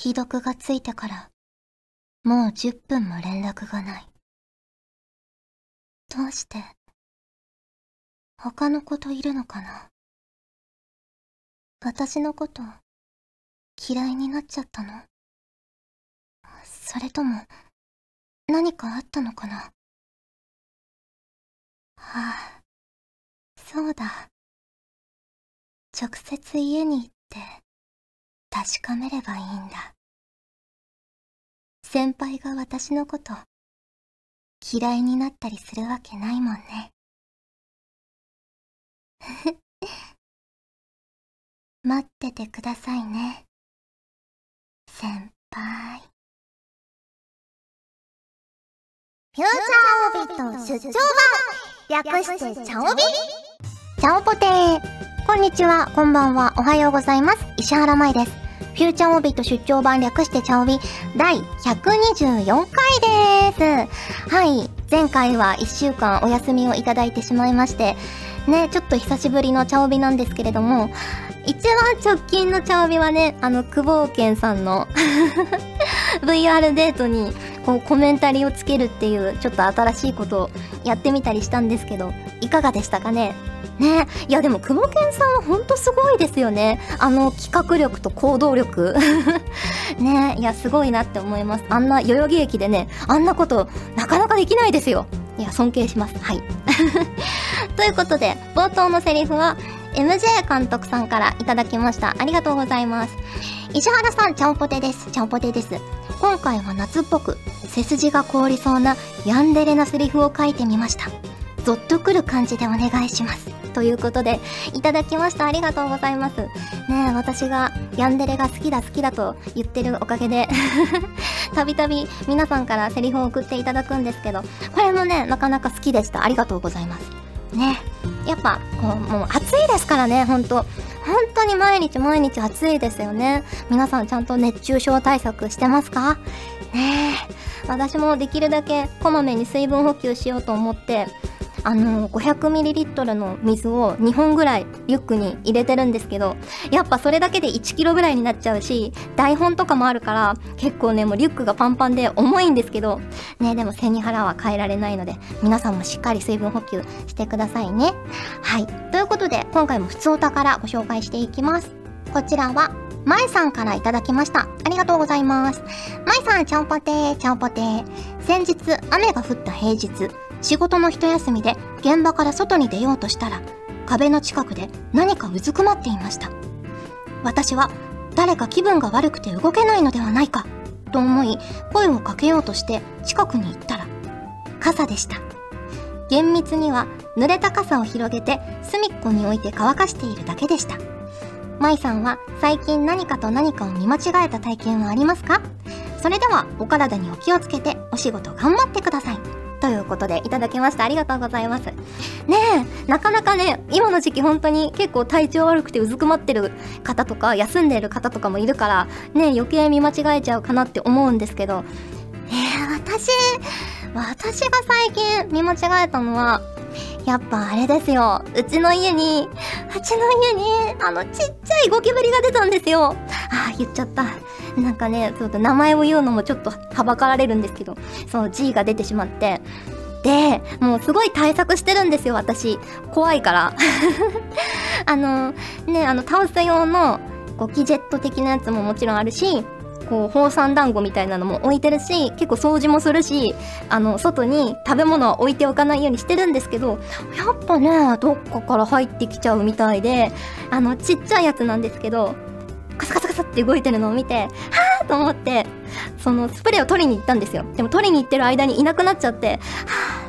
既読がついてから、もう10分も連絡がない。どうして、他の子といるのかな？私のこと、嫌いになっちゃったの？それとも、何かあったのかな？はあ、そうだ。直接家に行って確かめればいいんだ。先輩が私のこと嫌いになったりするわけないもんね。待っててくださいね。先輩。フューチャーオビット出張版略してチャオビチャオポテーこんにちは、こんばんは、おはようございます。石原舞です。フューチャーオビット出張版略してチャオビ第124回です。はい、前回は1週間お休みをいただいてしまいまして、ね、ちょっと久しぶりのチャオビなんですけれども、一番直近のチャオビはね、あの、久保健さんの VR デートにこうコメンタリーをつけるっていうちょっと新しいことをやってみたりしたんですけど、いかがでしたかね？ねいやでも久保健さんはほんとすごいですよね。あの企画力と行動力。ねいやすごいなって思います。あんな代々木駅でね、あんなことなかなかできないですよ。いや、尊敬します。はい。ということで、冒頭のセリフは、MJ 監督さんからいただきました。ありがとうございます。石原さん、ちゃんぽてです。ちゃんぽてです。今回は夏っぽく、背筋が凍りそうなヤンデレなセリフを書いてみました。ゾッとくる感じでお願いします。ということで、いただきました。ありがとうございます。ねえ、私がヤンデレが好きだ好きだと言ってるおかげで たびたび皆さんからセリフを送っていただくんですけど、これもね、なかなか好きでした。ありがとうございます。ね。やっぱ、こう、もう暑いですからね、ほんと。本当に毎日毎日暑いですよね。皆さんちゃんと熱中症対策してますか？ねえ。私もできるだけこまめに水分補給しようと思って、あの 500ml の水を2本ぐらいリュックに入れてるんですけどやっぱそれだけで 1kg ぐらいになっちゃうし台本とかもあるから結構ねもうリュックがパンパンで重いんですけどねでも背に腹は変えられないので皆さんもしっかり水分補給してくださいねはいということで今回も普通お宝ご紹介していきますこちらはまえさんからいただきました。ありがとうございます。まえさん、ちゃんぽてー、ちゃんぽてー。先日、雨が降った平日、仕事の一休みで現場から外に出ようとしたら壁の近くで何かうずくまっていました。私は誰か気分が悪くて動けないのではないかと思い声をかけようとして近くに行ったら傘でした。厳密には濡れた傘を広げて隅っこに置いて乾かしているだけでした。舞さんは最近何かと何かを見間違えた体験はありますか？それではお体にお気をつけてお仕事頑張ってください。ということでいただきましたありがとうございますねえなかなかね今の時期本当に結構体調悪くてうずくまってる方とか休んでる方とかもいるからね余計見間違えちゃうかなって思うんですけどえー、私私が最近見間違えたのはやっぱあれですよ。うちの家に、うちの家に、あの、ちっちゃいゴキブリが出たんですよ。ああ、言っちゃった。なんかね、ちょっと名前を言うのもちょっとはばかられるんですけど、その G が出てしまって。で、もうすごい対策してるんですよ、私。怖いから。あの、ね、あの、倒す用の、ゴキジェット的なやつももちろんあるし、こう、宝山団子みたいなのも置いてるし、結構掃除もするし、あの、外に食べ物は置いておかないようにしてるんですけど、やっぱね、どっかから入ってきちゃうみたいで、あの、ちっちゃいやつなんですけど、カサカサカサって動いてるのを見て、はぁと思って、そのスプレーを取りに行ったんですよ。でも取りに行ってる間にいなくなっちゃって、はぁ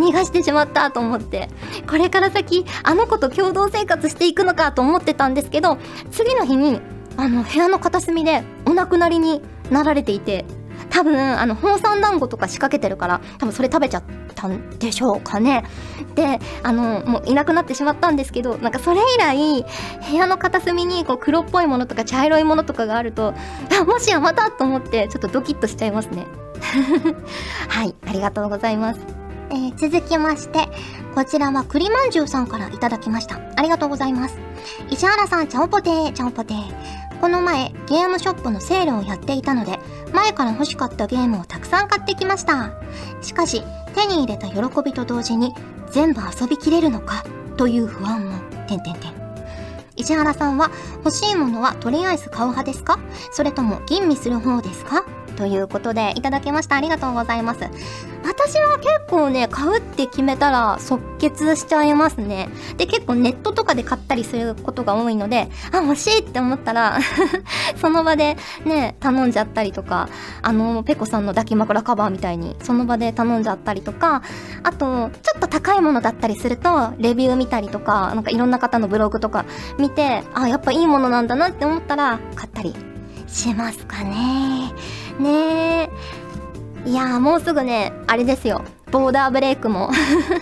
逃がしてしまったと思って、これから先、あの子と共同生活していくのかと思ってたんですけど、次の日に、あの、部屋の片隅でお亡くなりになられていて、多分、あの、宝山団子とか仕掛けてるから、多分それ食べちゃったんでしょうかね。で、あの、もういなくなってしまったんですけど、なんかそれ以来、部屋の片隅にこう黒っぽいものとか茶色いものとかがあると、あ、もしやまたと思って、ちょっとドキッとしちゃいますね。はい、ありがとうございます。えー、続きまして、こちらは栗まんじゅうさんからいただきました。ありがとうございます。石原さん、ちゃんぽてー、ちゃんぽてー。この前ゲームショップのセールをやっていたので前から欲しかったゲームをたくさん買ってきました。しかし手に入れた喜びと同時に全部遊びきれるのか？という不安もてんてんてん。石原さんは欲しいものはとりあえず買う派ですか？それとも吟味する方ですか？ということでいただきました。ありがとうございます。私は結構ね買うって決めたら即決しちゃいますね。で結構ネットとかで買ったりすることが多いのであ欲しいって思ったら その場でね頼んじゃったりとかあのペコさんの抱き枕カバーみたいにその場で頼んじゃったりとかあとちょっと高いものだったりするとレビュー見たりとかなんかいろんな方のブログとか見てあやっぱいいものなんだなって思ったら買ったりしますかね。ね。えいやーもうすぐねあれですよ。ボーダーブレイクも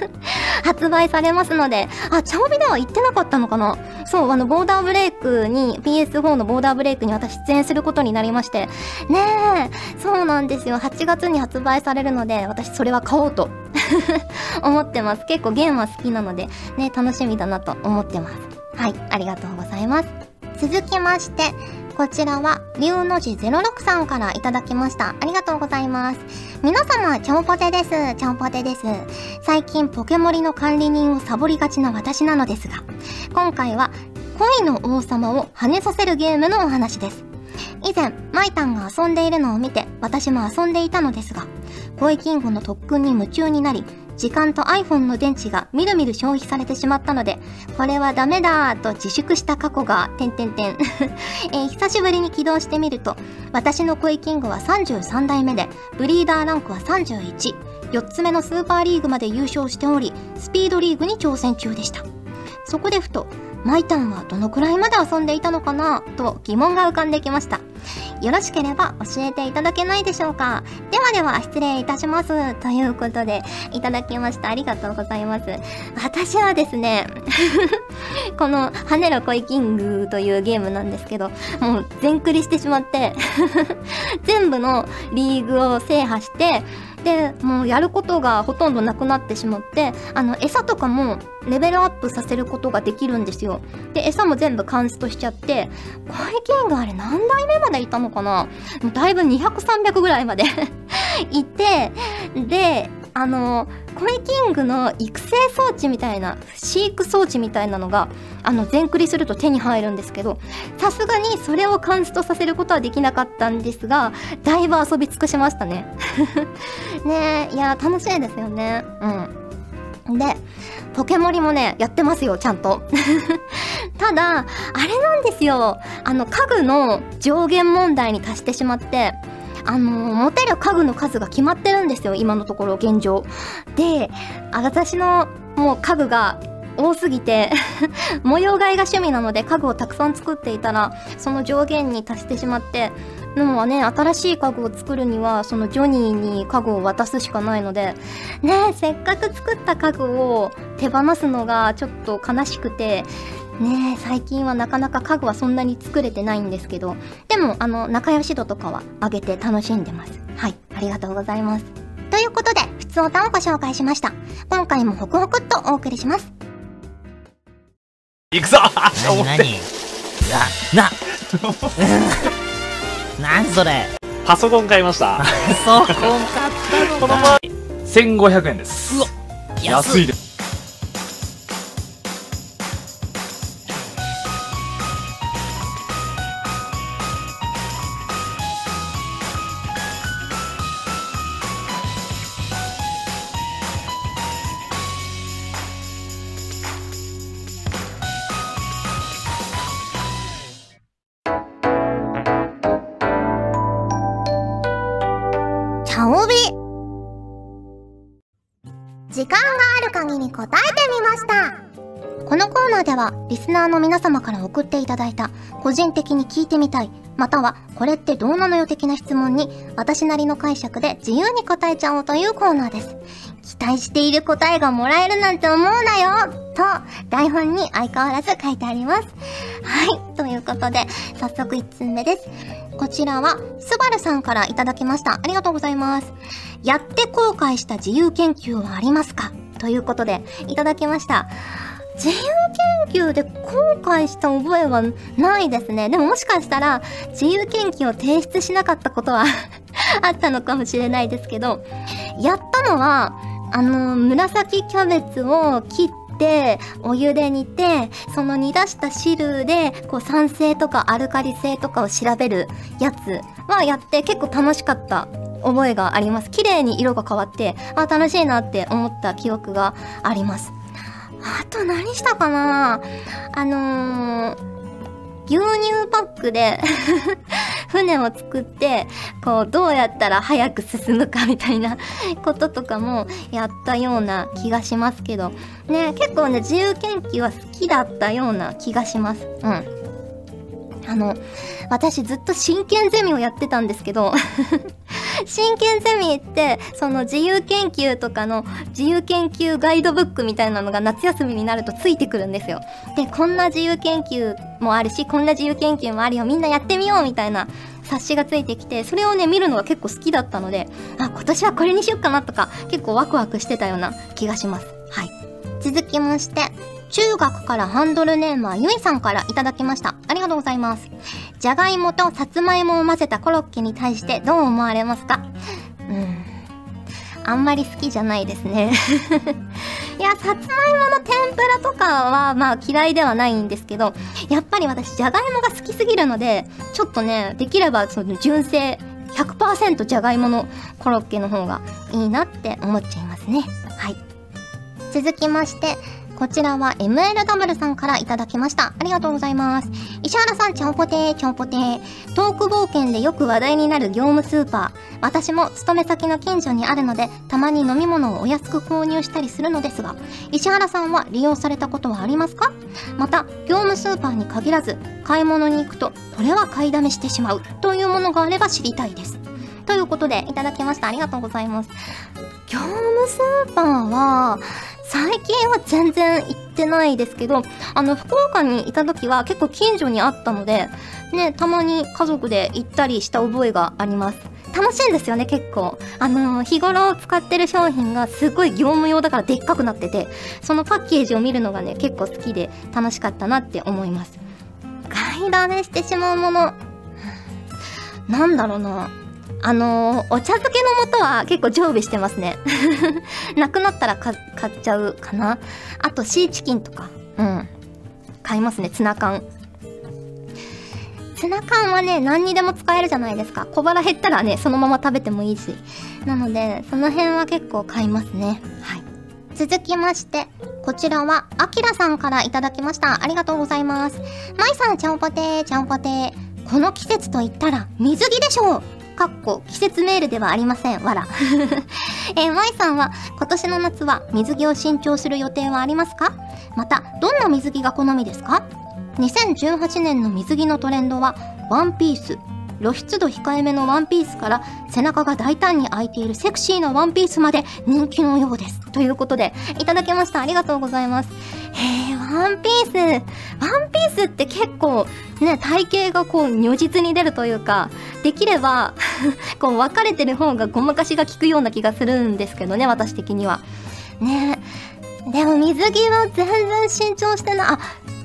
発売されますので。あチャオビでは言ってなかったのかな？そうあのボーダーブレイクに PS4 のボーダーブレイクに私出演することになりまして。ねえそうなんですよ。8月に発売されるので私それは買おうと 思ってます。結構ゲームは好きなのでね楽しみだなと思ってます。はいありがとうございます。続きましてこちらは、龍の字06さんからいただきました。ありがとうございます。皆様、チャオポテです。チャオポテです。最近、ポケモリの管理人をサボりがちな私なのですが、今回は、恋の王様を跳ねさせるゲームのお話です。以前、マイタンが遊んでいるのを見て、私も遊んでいたのですが、恋キングの特訓に夢中になり、時間と iPhone の電池がみるみる消費されてしまったので、これはダメだと自粛した過去が、てんてんてん。えー、久しぶりに起動してみると、私の恋キングは33代目で、ブリーダーランクは31。4つ目のスーパーリーグまで優勝しており、スピードリーグに挑戦中でした。そこでふと、マイタンはどのくらいまで遊んでいたのかな？と疑問が浮かんできました。よろしければ教えていただけないでしょうか？ではでは失礼いたします。ということで、いただきました。ありがとうございます。私はですね この、跳ねろ恋キングというゲームなんですけど、もう全クリしてしまって 全部のリーグを制覇して、でもうやることがほとんどなくなってしまってあの餌とかもレベルアップさせることができるんですよ。で餌も全部カンストしちゃってコイキングあれ何代目までいたのかな？だいぶ200300ぐらいまで いてであのコイキングの育成装置みたいな飼育装置みたいなのがあの全クリすると手に入るんですけどさすがにそれをカンストさせることはできなかったんですがだいぶ遊び尽くしましたね。ねえいや楽しいですよね。うん。でポケモリもねやってますよちゃんと。ただあれなんですよ。あの家具の上限問題に達してしまってあの持てる家具の数が決まってるんですよ今のところ現状。で私のもう家具が多すぎて 模様替えが趣味なので家具をたくさん作っていたらその上限に達してしまってでもね新しい家具を作るにはそのジョニーに家具を渡すしかないのでねせっかく作った家具を手放すのがちょっと悲しくてね最近はなかなか家具はそんなに作れてないんですけどでもあの仲良し度とかは上げて楽しんでます。はいありがとうございます。ということで普通歌をご紹介しました。今回もホクホクっとお送りします。行くぞ！何何？な、な、何それ？パソコン買いました。そうこんかったのこのか前1500円です。うわ安いですはリスナーの皆様から送っていただいた個人的に聞いてみたいまたはこれってどうなのよ的な質問に私なりの解釈で自由に答えちゃおうというコーナーです。期待している答えがもらえるなんて思うなよと台本に相変わらず書いてあります。はいということで早速1通目です。こちらはスバルさんからいただきました。ありがとうございます。やって後悔した自由研究はありますか？ということでいただきました。自由研究で後悔した覚えはないですね。でももしかしたら自由研究を提出しなかったことは あったのかもしれないですけど、やったのは、あの、紫キャベツを切って、お湯で煮て、その煮出した汁で、こう酸性とかアルカリ性とかを調べるやつはやって結構楽しかった覚えがあります。綺麗に色が変わって、あ、楽しいなって思った記憶があります。あと何したかな？あのー、牛乳パックで 船を作って、こう、どうやったら早く進むかみたいな こととかもやったような気がしますけど、ね、結構ね、自由研究は好きだったような気がします。うん。あの、私ずっと真剣ゼミをやってたんですけど、真剣ゼミって、その自由研究とかの自由研究ガイドブックみたいなのが夏休みになるとついてくるんですよ。で、こんな自由研究もあるし、こんな自由研究もあるよ、みんなやってみようみたいな冊子がついてきて、それをね、見るのが結構好きだったので、あ、今年はこれにしよっかなとか、結構ワクワクしてたような気がします。はい。続きまして、中学からハンドルネームはゆいさんからいただきました。ありがとうございます。じゃがいもとさつまいもを混ぜたコロッケに対してどう思われますか？うん。あんまり好きじゃないですね。いや、さつまいもの天ぷらとかはまあ嫌いではないんですけど、やっぱり私じゃがいもが好きすぎるので、ちょっとね、できればその純正100%じゃがいものコロッケの方がいいなって思っちゃいますね。はい。続きまして、こちらは MLW さんからいただきました。ありがとうございます。石原さん、ちゃんぽてー、ちゃんぽてー。トーク冒険でよく話題になる業務スーパー。私も勤め先の近所にあるので、たまに飲み物をお安く購入したりするのですが、石原さんは利用されたことはありますか？また、業務スーパーに限らず、買い物に行くと、これは買いだめしてしまうというものがあれば知りたいです。ということで、いただきました。ありがとうございます。業務スーパーは、最近は全然行ってないですけど、あの、福岡にいた時は結構近所にあったので、ね、たまに家族で行ったりした覚えがあります。楽しいんですよね、結構。あのー日頃使ってる商品がすごい業務用だからでっかくなってて、そのパッケージを見るのがね、結構好きで楽しかったなって思います。買いだめしてしまうもの。なんだろうな。あのーお茶漬けの素は結構常備してますね。なくなったら買っちゃうかな。あと、シーチキンとか。うん。買いますね、ツナ缶。ツナ缶はね、何にでも使えるじゃないですか。小腹減ったらね、そのまま食べてもいいし。なので、その辺は結構買いますね。はい。続きまして、こちらは、あきらさんからいただきました。ありがとうございます。まいさん、ちゃんぽてー、ちゃんぽてー。この季節と言ったら、水着でしょうかっこ、季節メールではありません。わら。えー、まいさんは、今年の夏は水着を新調する予定はありますか？また、どんな水着が好みですか？2018年の水着のトレンドは、ワンピース。露出度控えめのワンピースから背中が大胆に開いているセクシーなワンピースまで人気のようです。ということで、いただきました。ありがとうございます。へえ、ワンピース。ワンピースって結構ね、体型がこう如実に出るというか、できれば、こう分かれてる方がごまかしが効くような気がするんですけどね、私的には。ねでも水着は全然新調してない。あ、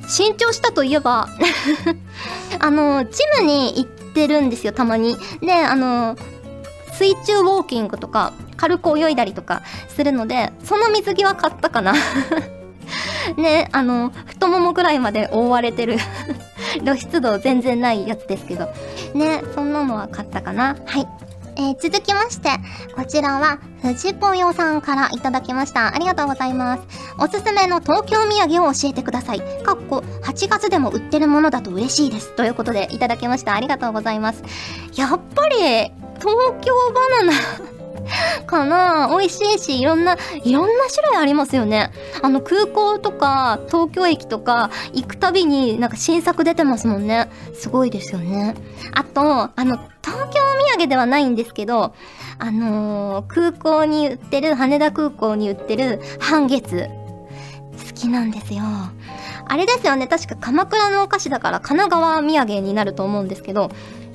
新調したといえば、あの、ジムに行ってるんですよ、たまに。で、あの、水中ウォーキングとか、軽く泳いだりとかするので、その水着は買ったかな。ね、あの、太ももぐらいまで覆われてる 露出度全然ないやつですけど。ね、そんなのは買ったかな。はい。えー続きまして、こちらは、藤ぽよさんからいただきました。ありがとうございます。おすすめの東京土産を教えてください。かっこ、8月でも売ってるものだと嬉しいです。ということで、いただきました。ありがとうございます。やっぱり、東京バナナ かな美味しいし、いろんな、いろんな種類ありますよね。あの、空港とか、東京駅とか、行くたびになんか新作出てますもんね。すごいですよね。あと、あの、東京土産ではないんですけど、あのー空港に売ってる、羽田空港に売ってる半月。好きなんですよ。あれですよね、確か鎌倉のお菓子だから神奈川土産になると思うんですけど、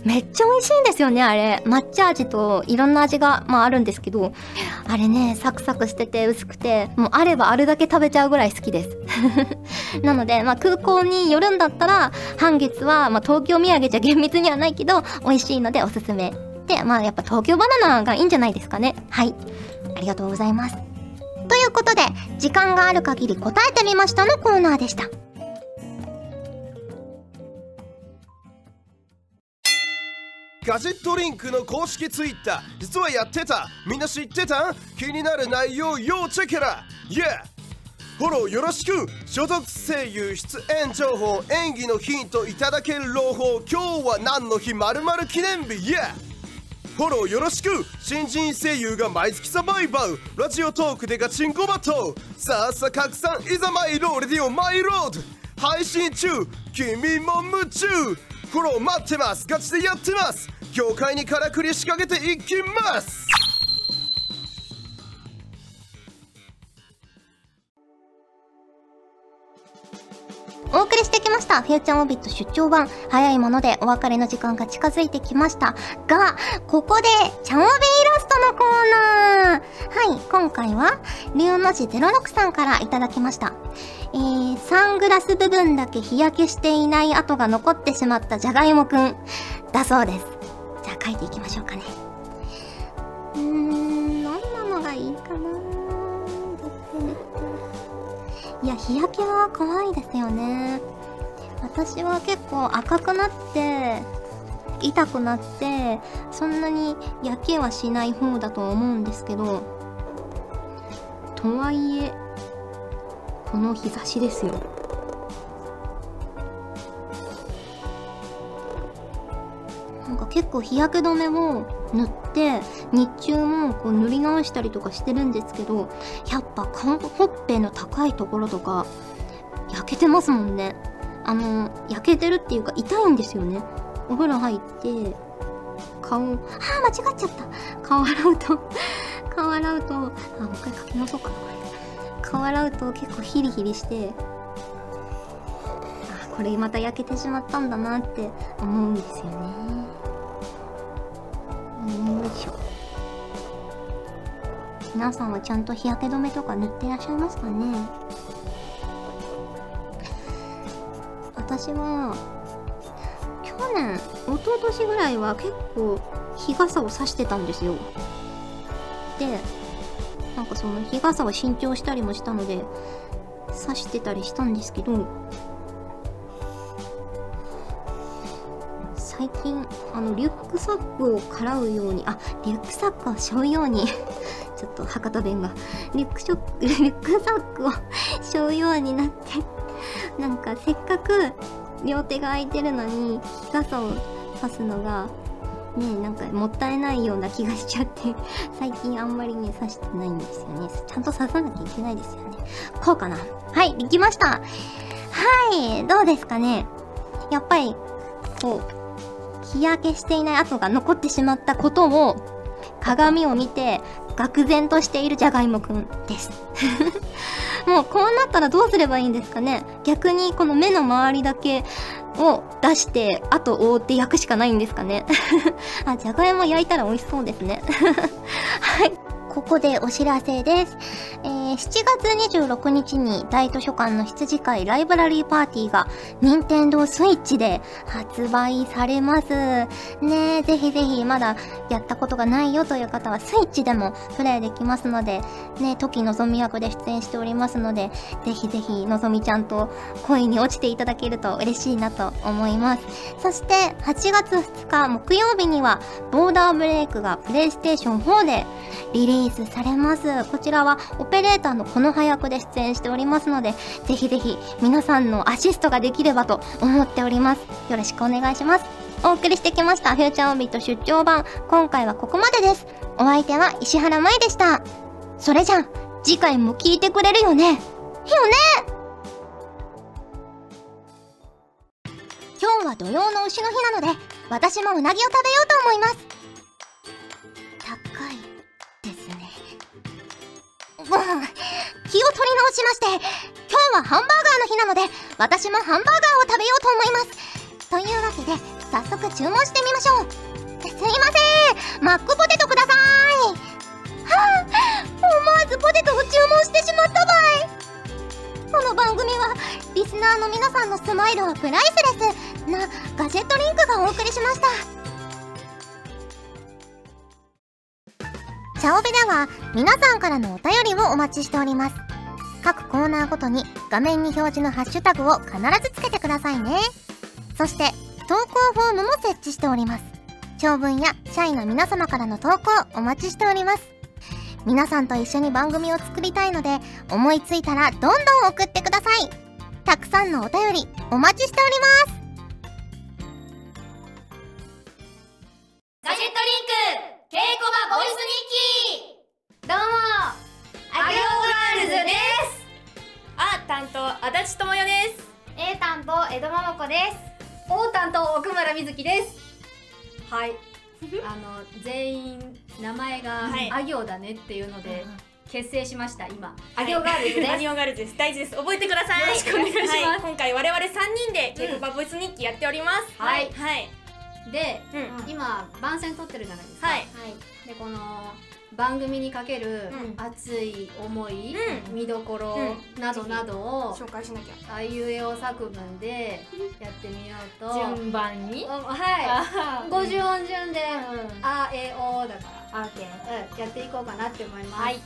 めっちゃ美味しいんですよね、あれ。抹茶味といろんな味が、まああるんですけど、あれね、サクサクしてて薄くて、もうあればあるだけ食べちゃうぐらい好きです。なので、まあ空港に寄るんだったら、半月は、まあ東京土産じゃ厳密にはないけど、美味しいのでおすすめ。で、まあやっぱ東京バナナがいいんじゃないですかね。はい。ありがとうございます。ということで、時間がある限り答えてみましたのコーナーでした。ガジェットリンクの公式ツイッター。実はやってた。みんな知ってた？気になる内容要チェケラ Yeah! フォローよろしく。所属声優出演情報演技のヒントいただける朗報。今日は何の日？まる記念日。Yeah! フォローよろしく。新人声優が毎月サバイバルラジオトークでガチンコバトルさあさあ拡散。いざマイローレディオマイロード。配信中。君も夢中。フォロー待ってますガチでやってます業界にからくり仕掛けていきますお送りしてきました。フューチャーオービット出張版。早いものでお別れの時間が近づいてきました。が、ここで、チャオビイラストのコーナー。はい、今回は、龍の字06さんからいただきました。えー、サングラス部分だけ日焼けしていない跡が残ってしまったじゃがいもくん。だそうです。じゃあ書いていきましょうかね。うーん、どんなのがいいかないや、日焼けは怖いですよね。私は結構赤くなって、痛くなって、そんなに焼けはしない方だと思うんですけど、とはいえ、この日差しですよ。なんか結構日焼け止めを塗って日中もこう塗り直したりとかしてるんですけどやっぱ顔ほっぺの高いところとか焼けてますもんね。あの焼けてるっていうか痛いんですよね。お風呂入って顔あー間違っちゃった。顔洗うと顔洗うとあもう一回書き直そうかなこれ。顔洗うと結構ヒリヒリしてあこれまた焼けてしまったんだなって思うんですよね。よいしょ皆さんはちゃんと日焼け止めとか塗ってらっしゃいますかね？私は去年一昨年ぐらいは結構日傘を差してたんですよ。でかその日傘を新調したりもしたので差してたりしたんですけど最近あのリュックサックをからうようにあリュックサックを背負うように ちょっと博多弁がリュックショック リュックサックを背負うようになってなんかせっかく両手が空いてるのに日傘を差すのがねなんかもったいないような気がしちゃって 最近あんまりね差してないんですよね。ちゃんと差さなきゃいけないですよね。こうかな？はいできました。はいどうですかね？やっぱりこう日焼けしていない跡が残ってしまったことを鏡を見て愕然としているじゃがいもくんです。もうこうなったらどうすればいいんですかね？逆にこの目の周りだけを出してあと覆って焼くしかないんですかね。あじゃがいも焼いたら美味しそうですね。はい。ここでお知らせです。えー、7月26日に大図書館の羊会ライブラリーパーティーが任天堂スイッチで発売されます。ねぜひぜひまだやったことがないよという方はスイッチでもプレイできますので、ね、時のぞみ役で出演しておりますので、ぜひぜひのぞみちゃんと恋に落ちていただけると嬉しいなと思います。そして8月2日木曜日にはボーダーブレイクがプレイステーション4でリリースされます。こちらはオペレーターのこの早くで出演しておりますので、ぜひぜひ皆さんのアシストができればと思っております。よろしくお願いします。お送りしてきましたフューチャーオビット出張版。今回はここまでです。お相手は石原舞でした。それじゃあ、次回も聞いてくれるよねよね今日は土曜の牛の日なので、私もうなぎを食べようと思います。気を取り直しまして、今日はハンバーガーの日なので、私もハンバーガーを食べようと思います。というわけで、早速注文してみましょう。すいません。マックポテトください。はあ思わずポテトを注文してしまったばい。この番組はリスナーの皆さんのスマイルはプライスレスなガジェットリンクがお送りしました。チャオベでは皆さんからのお便りをお待ちしております。各コーナーごとに画面に表示のハッシュタグを必ずつけてくださいね。そして投稿フォームも設置しております。長文や社員の皆様からの投稿お待ちしております。皆さんと一緒に番組を作りたいので思いついたらどんどん送ってください。たくさんのお便りお待ちしております。ガジェットリンク稽古場ボイス日記。どうもアギオガールズです。あ担当足立智代です。A 担当江戸桃子です。O 担当奥村瑞希です。はい。あの全員名前がはい。あ行だねっていうので結成しました今。アエオガールズです。アエオガールズです。大事です。覚えてください。よろしくお願いします。はい、今回我々3人で稽古場ボイス日記やっております、はい。はいで、うん。今番宣撮ってるじゃないですか、はい。でこの番組にかけるうん。熱い思い、うん。見どころなどなどを、紹介しなきゃ。あいうえお作文でやってみようと。順番に？うんはい。50音順で、うん。あえおだから、オッケーうん、やっていこうかなって思います、はい。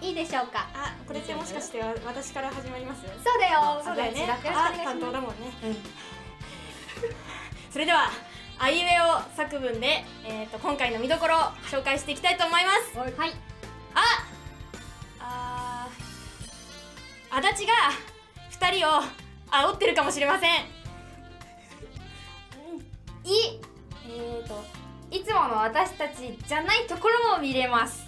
いいでしょうか？あこれってもしかして私から始まります？そうだよ。そうだよね。よろしくお願いします。あ担当だもんね。うん。それではあいうえお作文で、えー、と今回の見どころを紹介していきたいと思います。はい。ああー足立が2人を煽ってるかもしれません。いえーといつもの私たちじゃないところも見れます。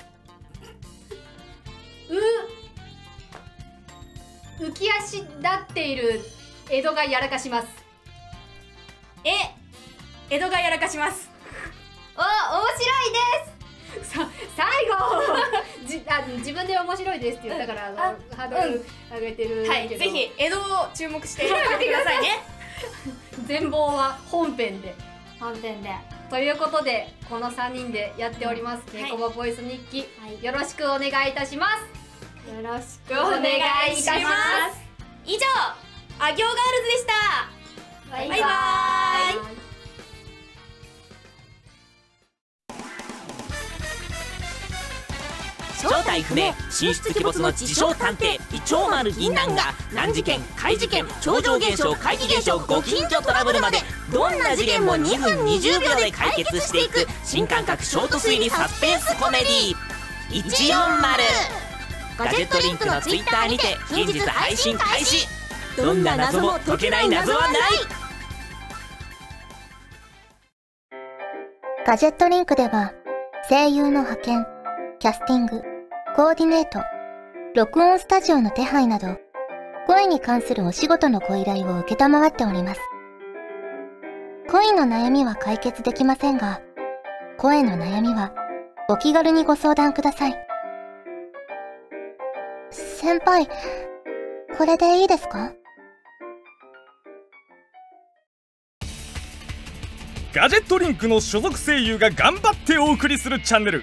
う浮き足立っている江戸がやらかします。え江戸がやらかします。お面白いです。さ最後。じあ自分で面白いですって言ったから、あのハードル上げてるけど、はいぜひ江戸を注目して。見てくださいね全貌は本編で。本編で。ということでこの3人でやっております「はい。ネコバボイス日記」はい。よろしくお願いいたします。よろしくお願いします。以上あ行ガールズでした。バイバイ正体不明神出鬼没の自称探偵イチョウマル銀杏が難事件怪事件超常現象怪奇現象ご近所トラブルまでどんな事件も2分20秒で解決していく新感覚ショート推理サスペンスコメディ140ガジェットリンクのツイッターにて近日配信開始。どんな謎も解けない謎はない。ガジェットリンクでは声優の派遣、キャスティング、コーディネート、録音スタジオの手配など、声に関するお仕事のご依頼を受けたまわっております。恋の悩みは解決できませんが、声の悩みはお気軽にご相談ください。先輩、これでいいですか？ガジェットリンクの所属声優が頑張ってお送りするチャンネル